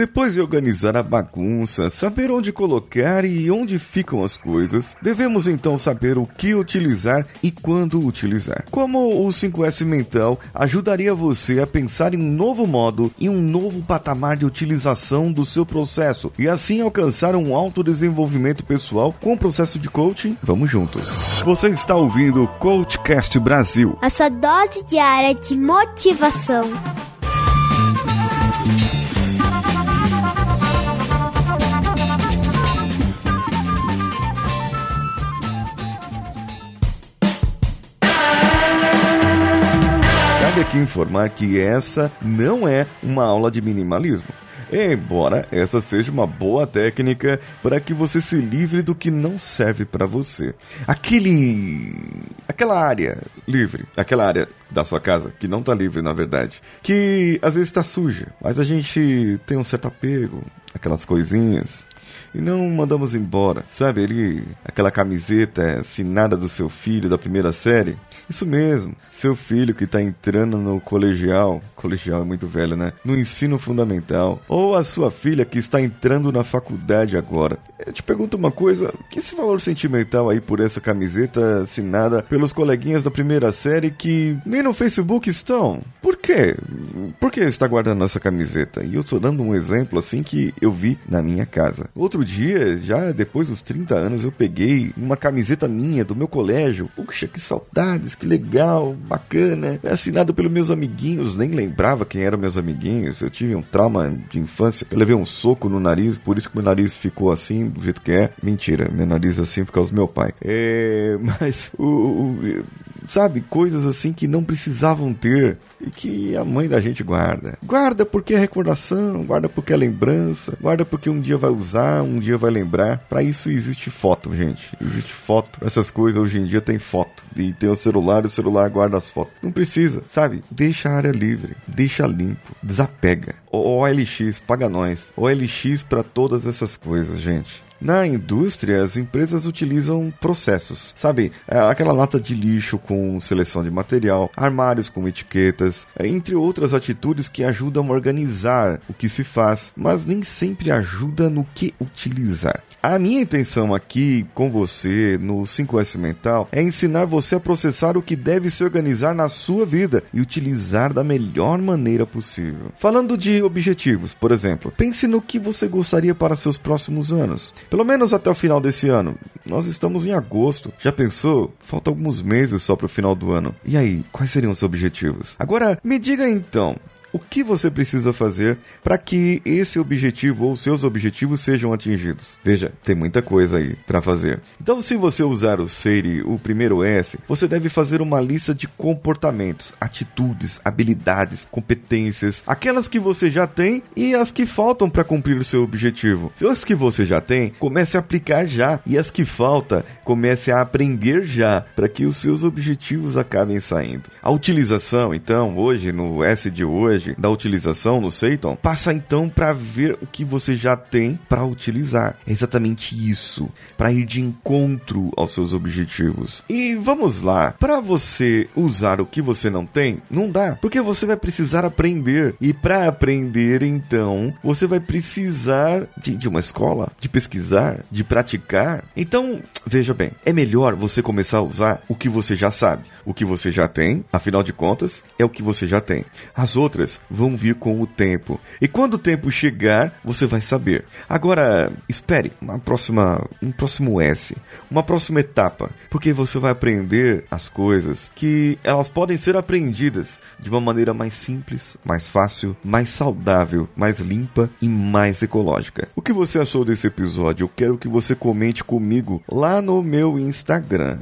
Depois de organizar a bagunça, saber onde colocar e onde ficam as coisas, devemos então saber o que utilizar e quando utilizar. Como o 5S mental ajudaria você a pensar em um novo modo e um novo patamar de utilização do seu processo e assim alcançar um alto desenvolvimento pessoal com o processo de coaching? Vamos juntos. Você está ouvindo o Coachcast Brasil. A sua dose diária de motivação. Aqui informar que essa não é uma aula de minimalismo. Embora essa seja uma boa técnica para que você se livre do que não serve para você. Aquele. aquela área livre, aquela área da sua casa que não tá livre na verdade, que às vezes está suja, mas a gente tem um certo apego, aquelas coisinhas e não mandamos embora. Sabe ali, aquela camiseta assinada do seu filho da primeira série? Isso mesmo, seu filho que está entrando no colegial, colegial é muito velho, né? No ensino fundamental, ou a sua filha que está entrando na faculdade agora. Eu te pergunto uma coisa, que esse valor sentimental aí por essa camiseta assinada pelos coleguinhas da primeira série que nem no Facebook estão? Por quê? Por que está guardando essa camiseta? E eu estou dando um exemplo assim que eu vi na minha casa. Outro dia, já depois dos 30 anos, eu peguei uma camiseta minha do meu colégio. Puxa, que saudades, que legal, bacana. É assinado pelos meus amiguinhos, nem lembrava quem eram meus amiguinhos. Eu tive um trauma de infância. Eu levei um soco no nariz, por isso que meu nariz ficou assim, do jeito que é. Mentira, meu nariz é assim por causa do meu pai. É, mas o, o sabe, coisas assim que não precisavam ter e que a mãe da gente guarda. Guarda porque é recordação, guarda porque é lembrança, guarda porque um dia vai usar, um dia vai lembrar. Para isso existe foto, gente. Existe foto. Essas coisas hoje em dia tem foto. E tem o celular, o celular guarda as fotos. Não precisa, sabe? Deixa a área livre, deixa limpo, desapega. OLX, paga nós. OLX para todas essas coisas, gente. Na indústria, as empresas utilizam processos, sabe? É, aquela lata de lixo com seleção de material, armários com etiquetas, é, entre outras atitudes que ajudam a organizar o que se faz, mas nem sempre ajuda no que utilizar. A minha intenção aqui com você no 5S Mental é ensinar você a processar o que deve se organizar na sua vida e utilizar da melhor maneira possível. Falando de objetivos, por exemplo, pense no que você gostaria para seus próximos anos. Pelo menos até o final desse ano. Nós estamos em agosto. Já pensou? Falta alguns meses só para o final do ano. E aí, quais seriam os objetivos? Agora, me diga então, o que você precisa fazer para que esse objetivo ou seus objetivos sejam atingidos. Veja, tem muita coisa aí para fazer. Então, se você usar o SEIRI, o primeiro S, você deve fazer uma lista de comportamentos, atitudes, habilidades, competências, aquelas que você já tem e as que faltam para cumprir o seu objetivo. Se as que você já tem, comece a aplicar já e as que faltam, comece a aprender já para que os seus objetivos acabem saindo. A utilização, então, hoje no S de hoje da utilização no Seiton, passa então para ver o que você já tem para utilizar. É exatamente isso, para ir de encontro aos seus objetivos. E vamos lá, para você usar o que você não tem, não dá, porque você vai precisar aprender. E para aprender, então, você vai precisar de, de uma escola, de pesquisar, de praticar. Então, veja bem, é melhor você começar a usar o que você já sabe, o que você já tem, afinal de contas, é o que você já tem. As outras vão vir com o tempo. E quando o tempo chegar, você vai saber. Agora, espere uma próxima, um próximo S, uma próxima etapa, porque você vai aprender as coisas que elas podem ser aprendidas de uma maneira mais simples, mais fácil, mais saudável, mais limpa e mais ecológica. O que você achou desse episódio? Eu quero que você comente comigo lá no meu Instagram,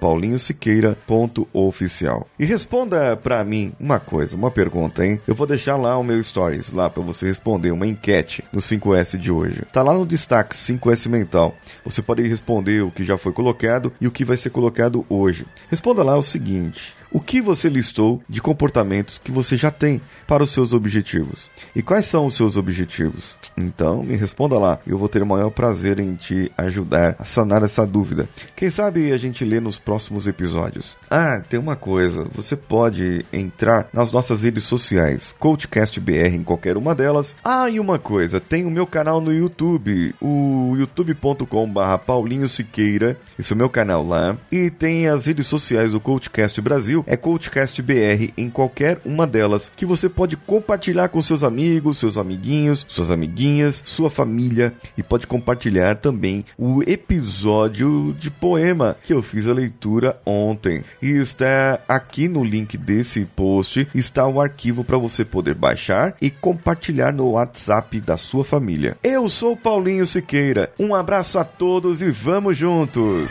paulinhosiqueira.oficial. E responda para mim uma coisa, uma pergunta, hein? Eu vou deixar lá o meu stories lá para você responder uma enquete no 5S de hoje. Tá lá no destaque 5S mental. Você pode responder o que já foi colocado e o que vai ser colocado hoje. Responda lá o seguinte: o que você listou de comportamentos que você já tem para os seus objetivos. E quais são os seus objetivos? Então, me responda lá. Eu vou ter o maior prazer em te ajudar a sanar essa dúvida. Quem sabe a gente lê nos próximos episódios. Ah, tem uma coisa. Você pode entrar nas nossas redes sociais, CoachCastBR em qualquer uma delas. Ah, e uma coisa. Tem o meu canal no YouTube, o youtube.com/barra Paulinho Siqueira. Esse é o meu canal lá. E tem as redes sociais do CoachCast Brasil. É CoachCastBR em qualquer uma delas que você pode compartilhar com seus amigos, seus amiguinhos, suas amiguinhas, sua família e pode compartilhar também o episódio de poema que eu fiz a leitura ontem. E está aqui no link desse post está o arquivo para você poder baixar e compartilhar no WhatsApp da sua família. Eu sou Paulinho Siqueira. Um abraço a todos e vamos juntos.